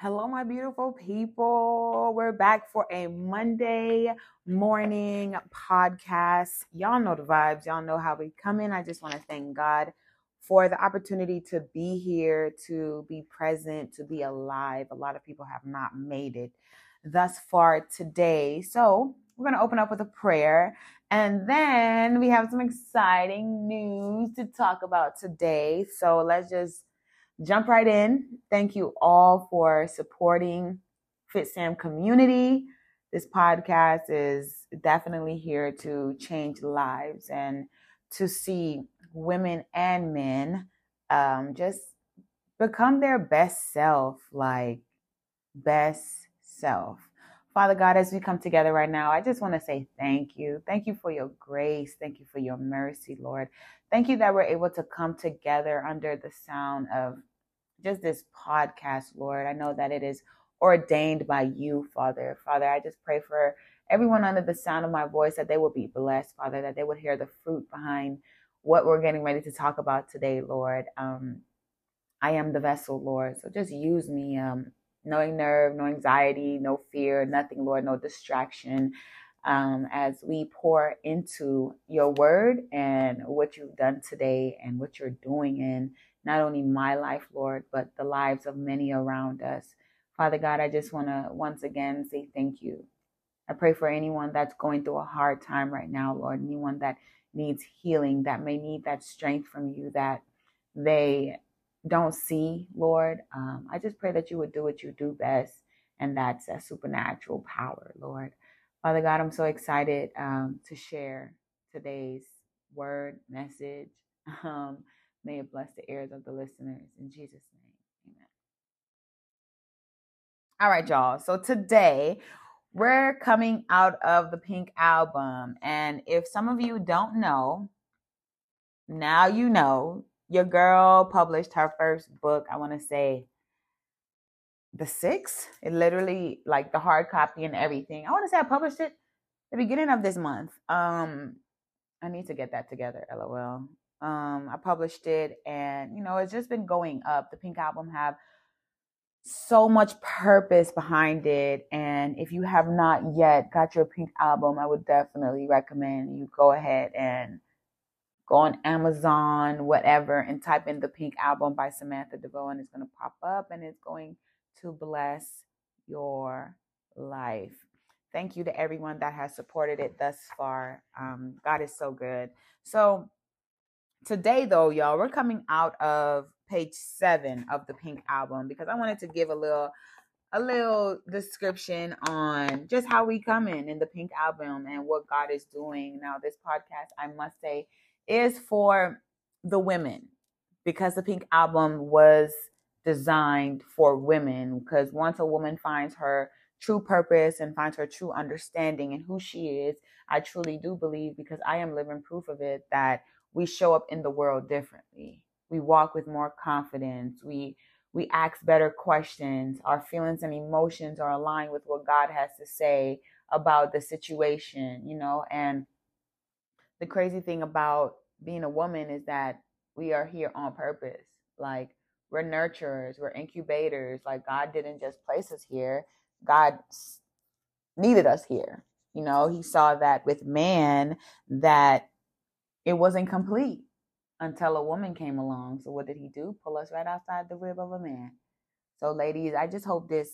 Hello, my beautiful people. We're back for a Monday morning podcast. Y'all know the vibes. Y'all know how we come in. I just want to thank God for the opportunity to be here, to be present, to be alive. A lot of people have not made it thus far today. So, we're going to open up with a prayer. And then we have some exciting news to talk about today. So, let's just jump right in. Thank you all for supporting Fit Sam community. This podcast is definitely here to change lives and to see women and men um, just become their best self, like best self. Father God, as we come together right now, I just want to say thank you. Thank you for your grace. Thank you for your mercy, Lord. Thank you that we're able to come together under the sound of just this podcast, Lord. I know that it is ordained by you, Father. Father, I just pray for everyone under the sound of my voice that they will be blessed, Father, that they would hear the fruit behind what we're getting ready to talk about today, Lord. Um, I am the vessel, Lord. So just use me. Um, nerve, no anxiety, no fear, nothing, Lord, no distraction. Um, as we pour into your word and what you've done today and what you're doing in not only my life, Lord, but the lives of many around us. Father God, I just want to once again say thank you. I pray for anyone that's going through a hard time right now, Lord, anyone that needs healing, that may need that strength from you that they don't see, Lord. Um, I just pray that you would do what you do best, and that's a supernatural power, Lord. Father God, I'm so excited um, to share today's word message. Um, May it bless the ears of the listeners. In Jesus' name, amen. All right, y'all. So today we're coming out of the Pink album. And if some of you don't know, now you know. Your girl published her first book, I want to say the sixth. It literally, like the hard copy and everything. I want to say I published it the beginning of this month. Um, I need to get that together, lol. Um, I published it, and you know, it's just been going up. The Pink album have so much purpose behind it, and if you have not yet got your Pink album, I would definitely recommend you go ahead and go on Amazon, whatever, and type in the Pink album by Samantha DeVoe, and it's going to pop up, and it's going to bless your life. Thank you to everyone that has supported it thus far. Um, God is so good. So today though y'all we're coming out of page seven of the pink album because i wanted to give a little a little description on just how we come in in the pink album and what god is doing. Now this podcast i must say is for the women because the pink album was designed for women because once a woman finds her true purpose and finds her true understanding and who she is i truly do believe because i am living proof of it that we show up in the world differently. We walk with more confidence. We we ask better questions. Our feelings and emotions are aligned with what God has to say about the situation, you know, and the crazy thing about being a woman is that we are here on purpose. Like we're nurturers, we're incubators. Like God didn't just place us here. God needed us here. You know, he saw that with man that it wasn't complete until a woman came along. So what did he do? Pull us right outside the rib of a man. So ladies, I just hope this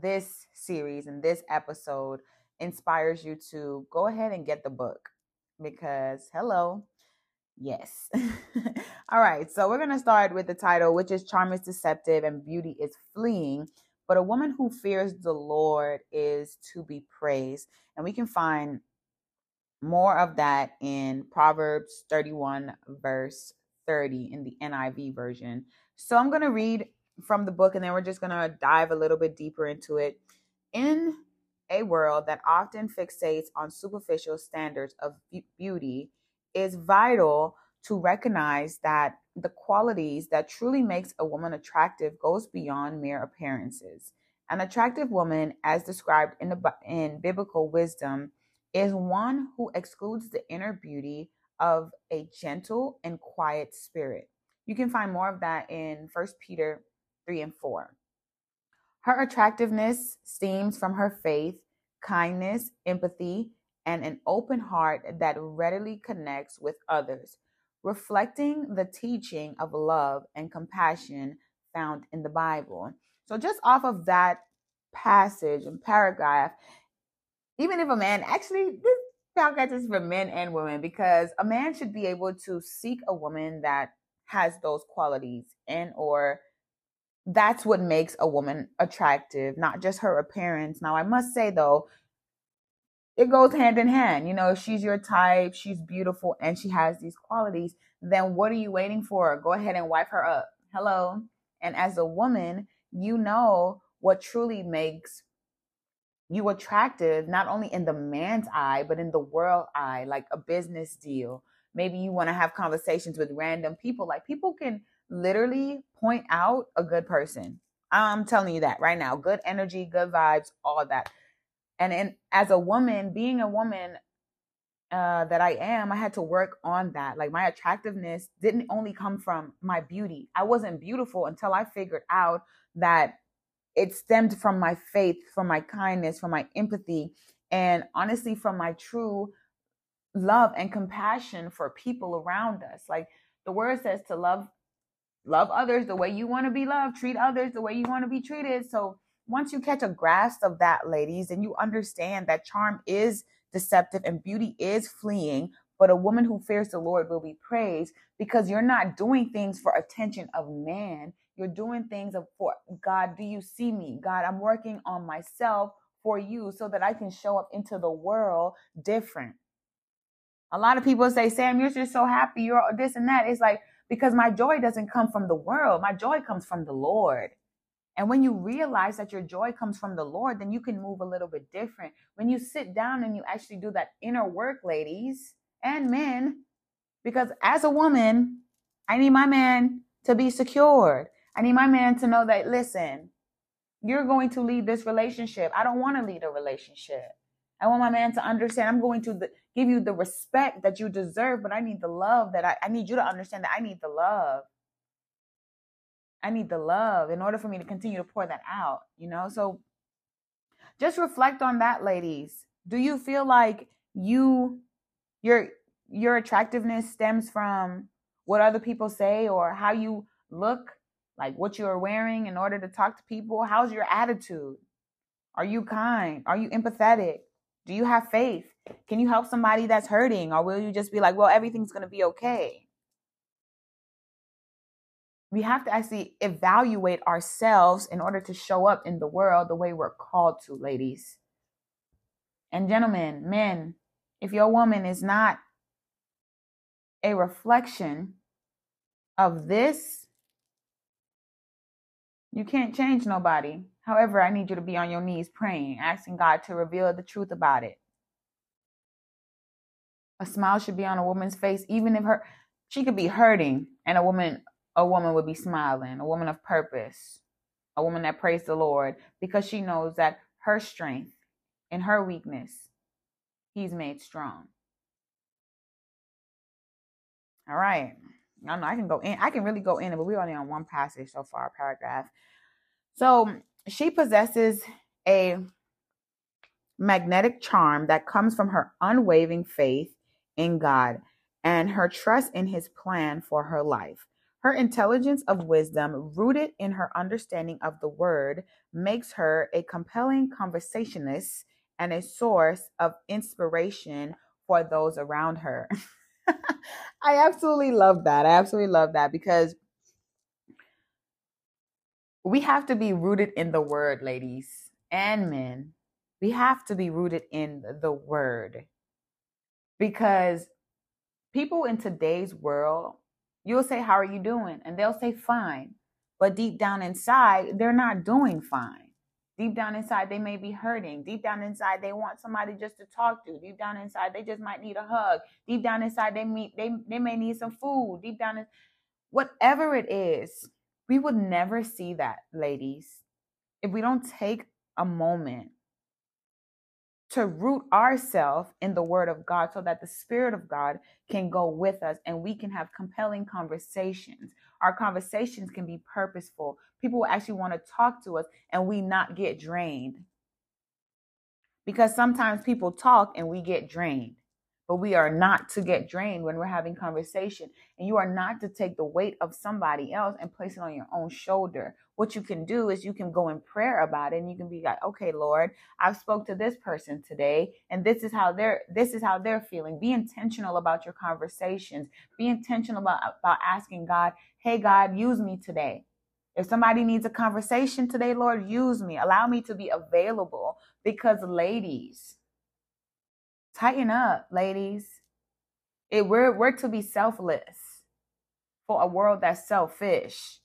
this series and this episode inspires you to go ahead and get the book because hello. Yes. All right. So we're going to start with the title which is Charm is deceptive and beauty is fleeing, but a woman who fears the Lord is to be praised. And we can find more of that in Proverbs 31, verse 30 in the NIV version. So I'm going to read from the book and then we're just going to dive a little bit deeper into it. In a world that often fixates on superficial standards of beauty, is vital to recognize that the qualities that truly makes a woman attractive goes beyond mere appearances. An attractive woman, as described in, the, in biblical wisdom, is one who excludes the inner beauty of a gentle and quiet spirit. You can find more of that in First Peter 3 and 4. Her attractiveness stems from her faith, kindness, empathy, and an open heart that readily connects with others, reflecting the teaching of love and compassion found in the Bible. So, just off of that passage and paragraph, even if a man actually, this podcast is for men and women because a man should be able to seek a woman that has those qualities and or that's what makes a woman attractive, not just her appearance. Now, I must say though, it goes hand in hand. You know, if she's your type, she's beautiful, and she has these qualities, then what are you waiting for? Go ahead and wipe her up. Hello. And as a woman, you know what truly makes you attractive, not only in the man's eye, but in the world eye, like a business deal. Maybe you want to have conversations with random people. Like people can literally point out a good person. I'm telling you that right now. Good energy, good vibes, all that. And in, as a woman, being a woman uh, that I am, I had to work on that. Like my attractiveness didn't only come from my beauty. I wasn't beautiful until I figured out that it stemmed from my faith, from my kindness, from my empathy, and honestly, from my true love and compassion for people around us. Like the word says to love love others the way you want to be loved, treat others the way you want to be treated. So once you catch a grasp of that, ladies, and you understand that charm is deceptive and beauty is fleeing, but a woman who fears the Lord will be praised because you're not doing things for attention of man. You're doing things for God. Do you see me? God, I'm working on myself for you so that I can show up into the world different. A lot of people say, Sam, you're just so happy. You're this and that. It's like, because my joy doesn't come from the world. My joy comes from the Lord. And when you realize that your joy comes from the Lord, then you can move a little bit different. When you sit down and you actually do that inner work, ladies and men, because as a woman, I need my man to be secured. I need my man to know that, listen, you're going to lead this relationship. I don't want to lead a relationship. I want my man to understand I'm going to give you the respect that you deserve, but I need the love that I, I need you to understand that I need the love. I need the love in order for me to continue to pour that out, you know? So just reflect on that, ladies. Do you feel like you your your attractiveness stems from what other people say or how you look, like what you're wearing in order to talk to people? How's your attitude? Are you kind? Are you empathetic? Do you have faith? Can you help somebody that's hurting? Or will you just be like, well, everything's going to be okay? we have to actually evaluate ourselves in order to show up in the world the way we're called to, ladies. And gentlemen, men, if your woman is not a reflection of this, you can't change nobody. However, I need you to be on your knees praying, asking God to reveal the truth about it. A smile should be on a woman's face, even if her she could be hurting, and a woman a woman would be smiling, a woman of purpose, a woman that prays the Lord because she knows that her strength and her weakness, He's made strong. All right. I don't know I can go in. I can really go in, but we're only on one passage so far, paragraph. So she possesses a magnetic charm that comes from her unwavering faith in God and her trust in his plan for her life. Her intelligence of wisdom, rooted in her understanding of the word, makes her a compelling conversationalist and a source of inspiration for those around her. I absolutely love that. I absolutely love that because we have to be rooted in the word, ladies and men. We have to be rooted in the word because people in today's world You'll say, How are you doing? And they'll say, Fine. But deep down inside, they're not doing fine. Deep down inside, they may be hurting. Deep down inside, they want somebody just to talk to. Deep down inside, they just might need a hug. Deep down inside, they meet they, they may need some food. Deep down in whatever it is, we would never see that, ladies, if we don't take a moment to root ourselves in the word of God so that the spirit of God can go with us and we can have compelling conversations. Our conversations can be purposeful. People will actually want to talk to us and we not get drained. Because sometimes people talk and we get drained but we are not to get drained when we're having conversation and you are not to take the weight of somebody else and place it on your own shoulder what you can do is you can go in prayer about it and you can be like okay lord i've spoke to this person today and this is how they're this is how they're feeling be intentional about your conversations be intentional about about asking god hey god use me today if somebody needs a conversation today lord use me allow me to be available because ladies Tighten up, ladies. It, we're, we're to be selfless for a world that's selfish.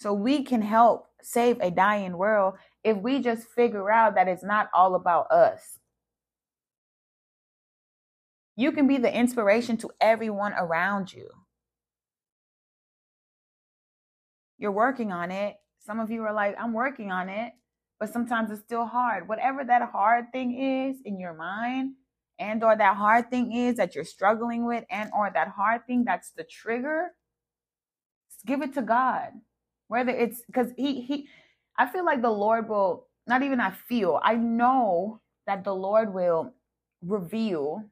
So we can help save a dying world if we just figure out that it's not all about us. You can be the inspiration to everyone around you. You're working on it. Some of you are like, I'm working on it, but sometimes it's still hard. Whatever that hard thing is in your mind, and or that hard thing is that you're struggling with and or that hard thing that's the trigger give it to god whether it's because he he i feel like the lord will not even i feel i know that the lord will reveal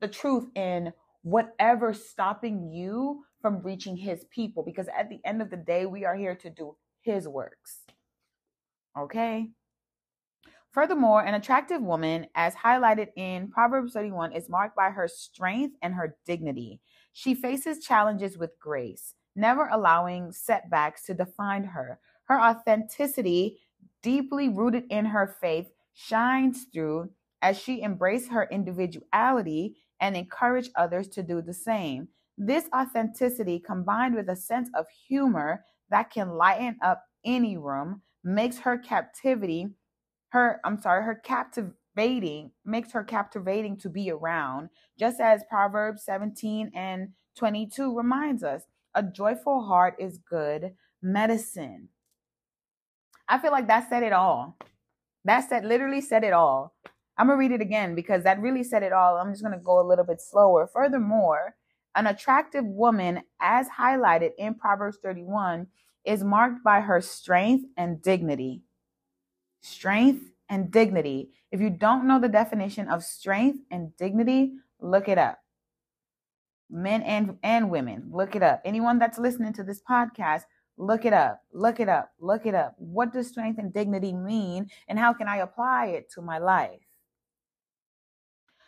the truth in whatever's stopping you from reaching his people because at the end of the day we are here to do his works okay Furthermore, an attractive woman, as highlighted in Proverbs 31, is marked by her strength and her dignity. She faces challenges with grace, never allowing setbacks to define her. Her authenticity, deeply rooted in her faith, shines through as she embraces her individuality and encourage others to do the same. This authenticity, combined with a sense of humor that can lighten up any room, makes her captivity her i'm sorry her captivating makes her captivating to be around just as proverbs 17 and 22 reminds us a joyful heart is good medicine. I feel like that said it all. That said literally said it all. I'm gonna read it again because that really said it all. I'm just gonna go a little bit slower. Furthermore an attractive woman as highlighted in proverbs 31 is marked by her strength and dignity strength and dignity. If you don't know the definition of strength and dignity, look it up. Men and, and women, look it up. Anyone that's listening to this podcast, look it up. Look it up. Look it up. What does strength and dignity mean, and how can I apply it to my life?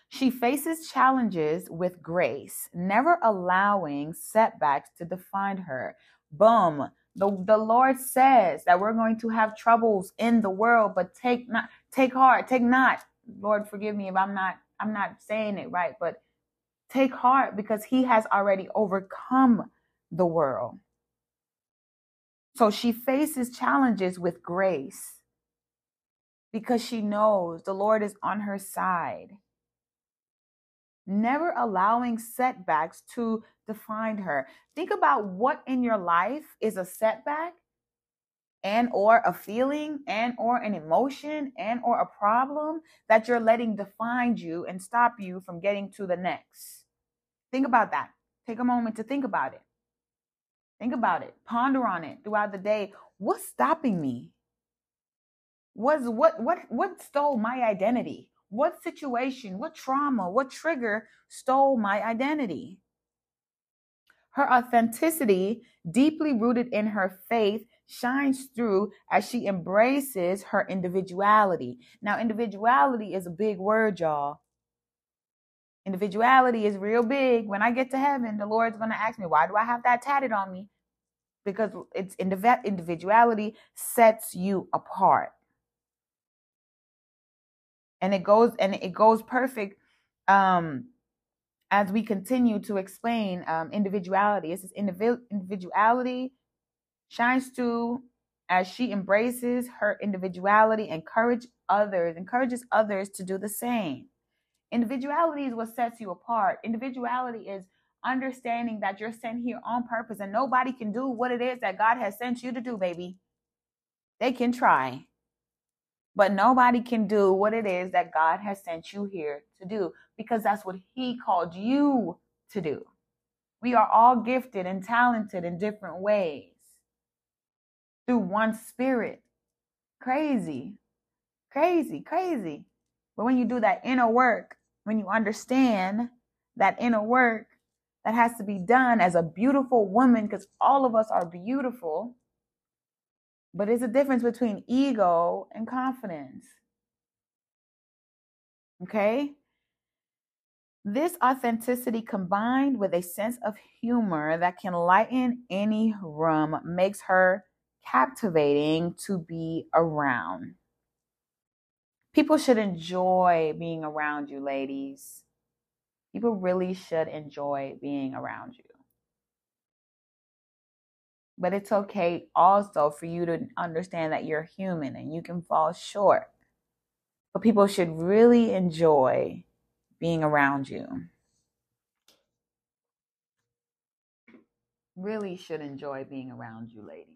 She faces challenges with grace, never allowing setbacks to define her. Boom. The, the Lord says that we're going to have troubles in the world, but take not take heart, take not. Lord, forgive me if I'm not I'm not saying it right, but take heart because he has already overcome the world. So she faces challenges with grace because she knows the Lord is on her side never allowing setbacks to define her. Think about what in your life is a setback and or a feeling and or an emotion and or a problem that you're letting define you and stop you from getting to the next. Think about that. Take a moment to think about it. Think about it. Ponder on it throughout the day. What's stopping me? Was what what what stole my identity? What situation, what trauma, what trigger stole my identity? Her authenticity, deeply rooted in her faith, shines through as she embraces her individuality. Now, individuality is a big word, y'all. Individuality is real big. When I get to heaven, the Lord's going to ask me, why do I have that tatted on me? Because it's individuality sets you apart and it goes and it goes perfect um as we continue to explain um individuality. It's this individual individuality shines through as she embraces her individuality encourage others encourages others to do the same. Individuality is what sets you apart. Individuality is understanding that you're sent here on purpose and nobody can do what it is that god has sent you to do baby. They can try But nobody can do what it is that God has sent you here to do because that's what He called you to do. We are all gifted and talented in different ways through one spirit. Crazy, crazy, crazy. But when you do that inner work, when you understand that inner work that has to be done as a beautiful woman, because all of us are beautiful, but it's a difference between ego and confidence. Okay? This authenticity combined with a sense of humor that can lighten any room makes her captivating to be around. People should enjoy being around you, ladies. People really should enjoy being around you. But it's okay also for you to understand that you're human and you can fall short. But people should really enjoy being around you. Really should enjoy being around you, ladies.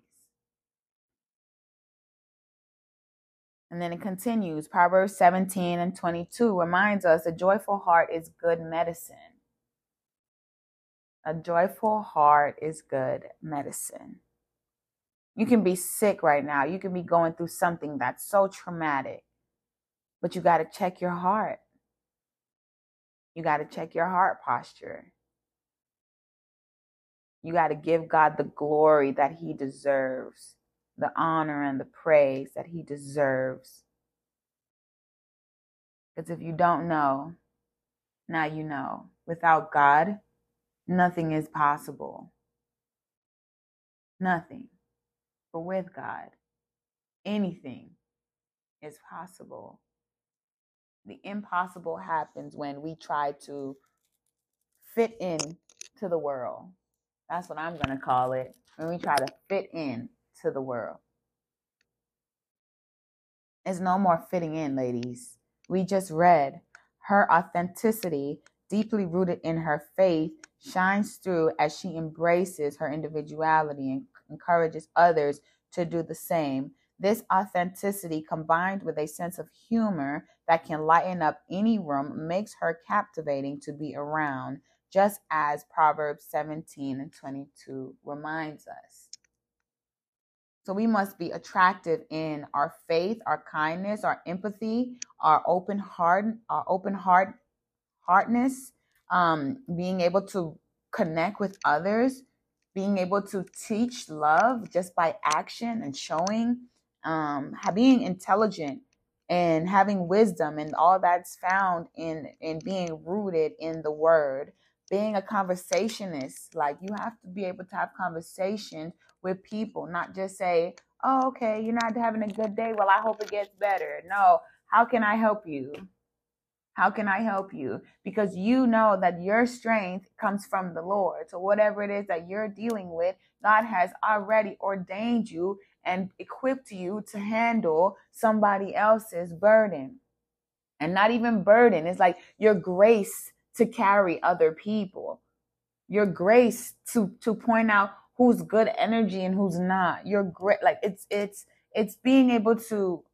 And then it continues. Proverbs 17 and 22 reminds us a joyful heart is good medicine. A joyful heart is good medicine. You can be sick right now. You can be going through something that's so traumatic, but you got to check your heart. You got to check your heart posture. You got to give God the glory that He deserves, the honor and the praise that He deserves. Because if you don't know, now you know. Without God, nothing is possible. Nothing. But with God, anything is possible. The impossible happens when we try to fit in to the world. That's what I'm going to call it. When we try to fit in to the world. It's no more fitting in, ladies. We just read her authenticity, deeply rooted in her faith, shines through as she embraces her individuality and encourages others to do the same. This authenticity, combined with a sense of humor that can lighten up any room, makes her captivating to be around, just as Proverbs 17 and 22 reminds us. So we must be attractive in our faith, our kindness, our empathy, our open heart, our open heart, heartness, um, being able to connect with others, being able to teach love just by action and showing, um, being intelligent and having wisdom and all that's found in in being rooted in the word. Being a conversationist like you have to be able to have conversations with people not just say oh okay you're not having a good day. Well i hope it gets better. No. How can i help you how can I help you? Because you know that your strength comes from the Lord. So, whatever it is that you're dealing with, God has already ordained you and equipped you to handle somebody else's burden. And not even burden, it's like your grace to carry other people, your grace to, to point out who's good energy and who's not. Your great, like it's, it's, it's being able to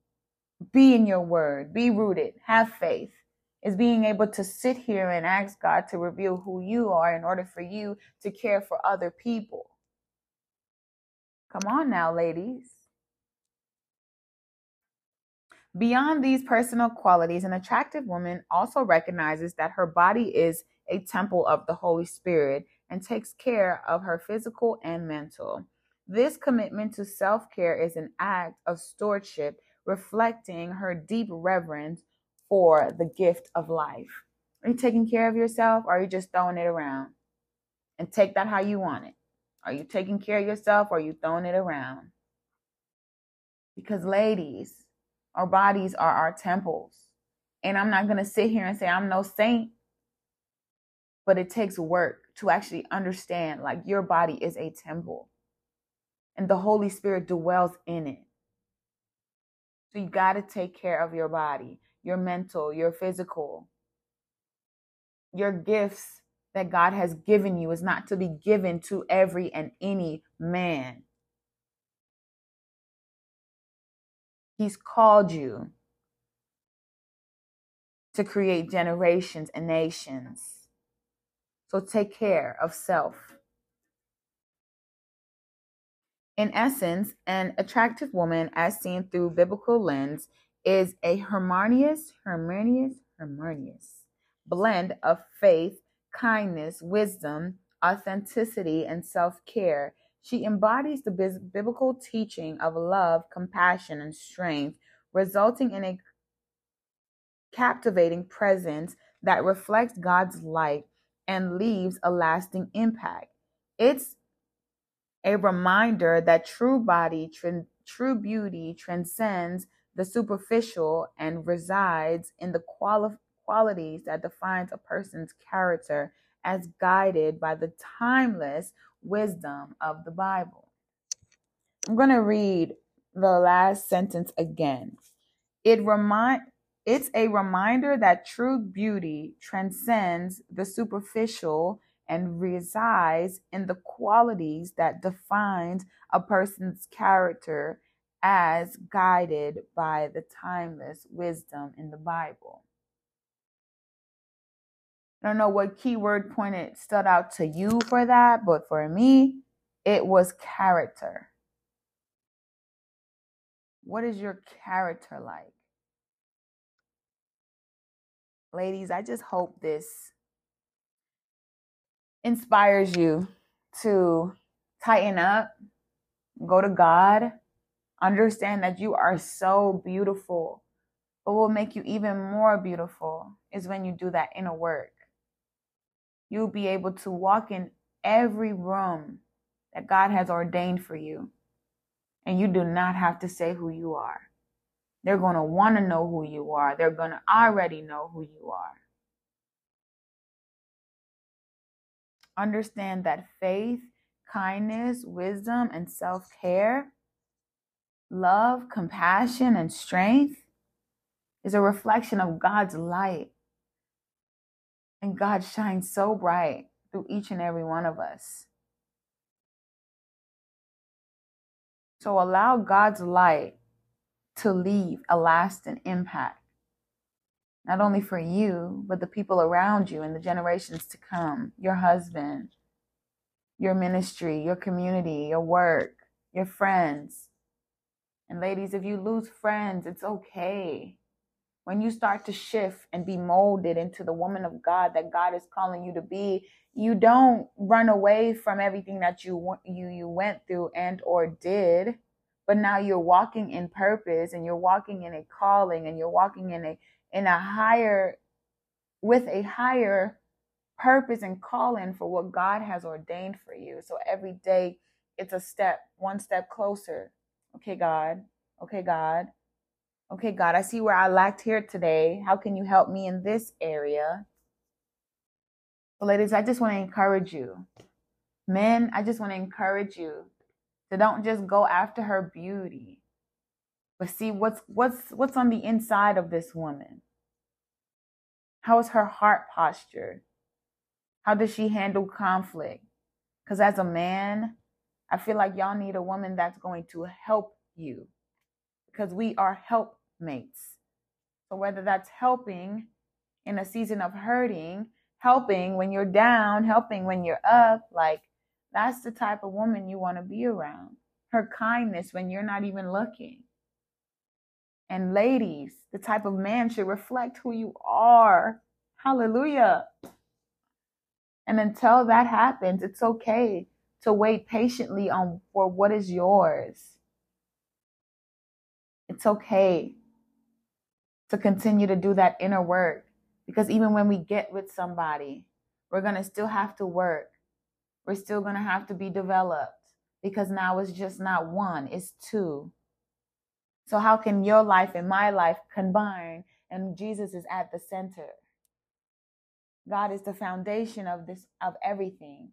be in your word, be rooted, have faith is being able to sit here and ask God to reveal who you are in order for you to care for other people. Come on now, ladies. Beyond these personal qualities, an attractive woman also recognizes that her body is a temple of the Holy Spirit and takes care of her physical and mental. This commitment to self care is an act of stewardship, reflecting her deep reverence for the gift of life. Are you taking care of yourself or are you just throwing it around? And take that how you want it. Are you taking care of yourself or are you throwing it around? Because, ladies, our bodies are our temples. And I'm not going to sit here and say I'm no saint, but it takes work to actually understand like your body is a temple and the Holy Spirit dwells in it. So you got to take care of your body your mental, your physical. Your gifts that God has given you is not to be given to every and any man. He's called you to create generations and nations. So take care of self. In essence, an attractive woman, as seen through biblical lens, is a harmonious, harmonious, harmonious blend of faith, kindness, wisdom, authenticity, and self care. She embodies the biblical teaching of love, compassion, and strength, resulting in a captivating presence that reflects God's light and leaves a lasting impact. It's a reminder that true body, tr- true beauty transcends the superficial and resides in the quali- qualities that defines a person's character as guided by the timeless wisdom of the Bible. I'm going to read the last sentence again. It remind it's a reminder that true beauty transcends the superficial and resides in the qualities that defines a person's character as guided by the timeless wisdom in the Bible. I don't know what keyword pointed stood out to you for that, but for me, it was character. What is your character like? Ladies, I just hope this inspires you to tighten up, go to God, understand that you are so beautiful. But what will make you even more beautiful is when you do that inner work. You'll be able to walk in every room that God has ordained for you. And you do not have to say who you are. They're going to want to know who you are. They're going to already know who you are. understand that faith, kindness, wisdom, and self care, love, compassion, and strength is a reflection of God's light. And God shines so bright through each and every one of us. So allow God's light to leave a lasting impact not only for you, but the people around you and the generations to come your husband, your ministry, your community, your work, your friends. And ladies, if you lose friends, it's okay. When you start to shift and be molded into the woman of God that God is calling you to be, you don't run away from everything that you you you went through and or did, but now you're walking in purpose and you're walking in a calling and you're walking in a in a higher, with a higher purpose and calling for what God has ordained for you. So every day it's a step, one step closer. Okay, God. Okay, God. Okay, God, I see where I lacked here today. How can you help me in this area? So, ladies, I just want to encourage you. Men, I just want to encourage you to don't just go after her beauty, but see what's what's what's on the inside of this woman. How is her heart posture? How does she handle conflict? Because as a man, I feel like y'all need a woman that's going to help you because we are helpmates. So whether that's helping in a season of hurting, helping when you're down, helping when you're up, like that's the type of woman you want to be around. Her kindness when you're not even looking. And ladies, the type of man should reflect who you are. Hallelujah. And until that happens, it's okay to wait patiently on for what is yours. It's okay to continue to do that inner work because even when we get with somebody, we're going to still have to work. We're still going to have to be developed because now it's just not one, it's two. So, how can your life and my life combine and Jesus is at the center? God is the foundation of this of everything.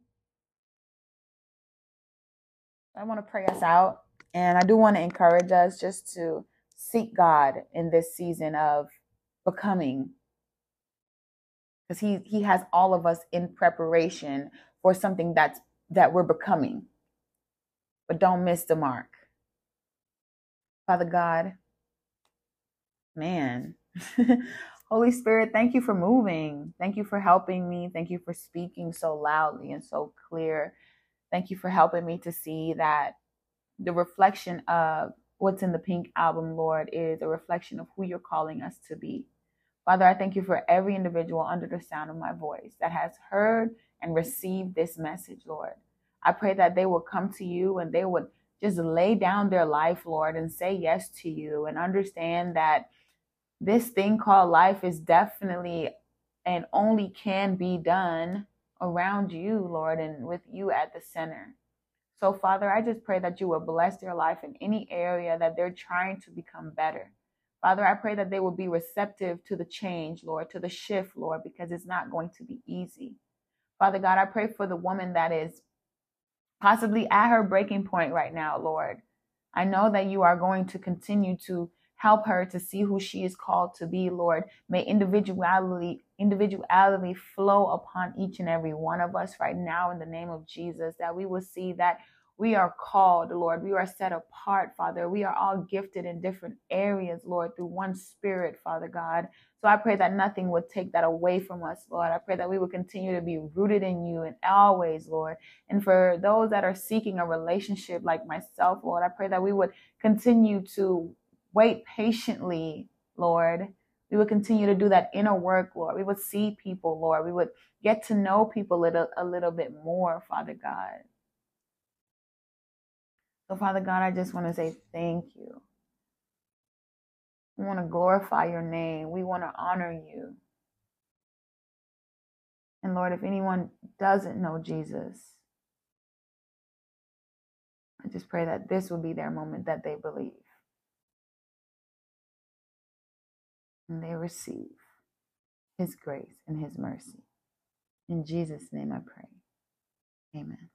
I want to pray us out and I do want to encourage us just to seek God in this season of becoming because he he has all of us in preparation for something that's that we're becoming. But don't miss the mark. Father God, man, Holy Spirit, thank you for moving. Thank you for helping me. Thank you for speaking so loudly and so clear. Thank you for helping me to see that the reflection of what's in the pink album, Lord, is a reflection of who you're calling us to be. Father, I thank you for every individual under the sound of my voice that has heard and received this message, Lord. I pray that they will come to you and they would just lay down their life, Lord, and say yes to you and understand that this thing called life is definitely and only can be done around you, Lord, and with you at the center. So, Father, I just pray that you will bless their life in any area that they're trying to become better. Father, I pray that they will be receptive to the change, Lord, to the shift, Lord, because it's not going to be easy. Father God, I pray for the woman that is possibly at her breaking point right now, Lord. I know that you are going to continue to help her to see who she is called to be, Lord. May individuality individuality flow upon each and every one of us right now in the name of Jesus that we will see that we are called, Lord. We are set apart, Father. We are all gifted in different areas, Lord, through one spirit, Father God. So I pray that nothing would take that away from us, Lord. I pray that we would continue to be rooted in you and always, Lord. And for those that are seeking a relationship like myself, Lord, I pray that we would continue to wait patiently, Lord. We would continue to do that inner work, Lord. We would see people, Lord. We would get to know people a little, a little bit more, Father God. So, Father God, I just want to say thank you. We want to glorify your name. We want to honor you. And Lord, if anyone doesn't know Jesus, I just pray that this will be their moment that they believe. And they receive His grace and His mercy. In Jesus' name I pray. Amen.